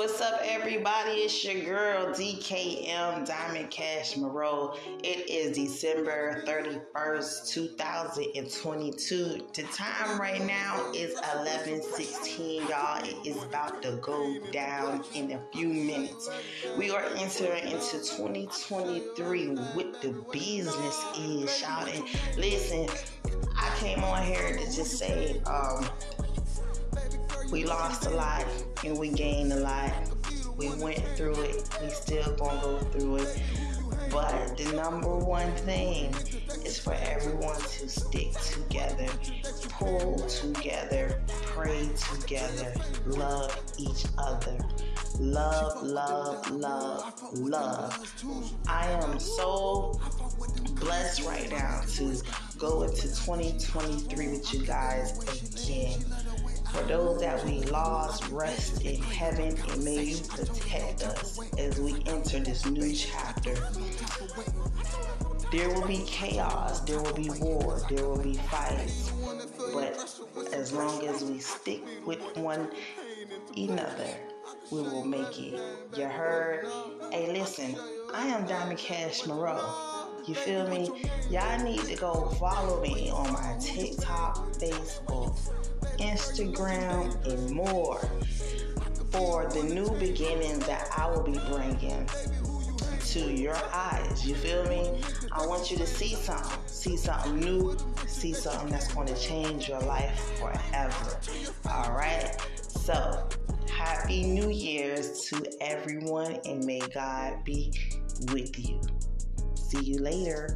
What's up, everybody? It's your girl DKM Diamond Cash Moreau. It is December 31st, 2022. The time right now is 11:16, y'all. It is about to go down in a few minutes. We are entering into 2023 with the business is shouting. Listen, I came on here to just say, um, we lost a lot and we gained a lot. We went through it. We still gonna go through it. But the number one thing is for everyone to stick together, pull together, pray together, love each other. Love, love, love, love. I am so blessed right now to go into 2023 with you guys again. For those that we lost, rest in heaven and may you protect us as we enter this new chapter. There will be chaos, there will be war, there will be fights. But as long as we stick with one another, we will make it. You heard? Hey, listen, I am Diamond Cash Moreau. You feel me? Y'all need to go follow me on my TikTok, Facebook, Instagram, and more for the new beginnings that I will be bringing to your eyes. You feel me? I want you to see something, see something new, see something that's going to change your life forever. All right? So, Happy New Year's to everyone, and may God be with you. See you later.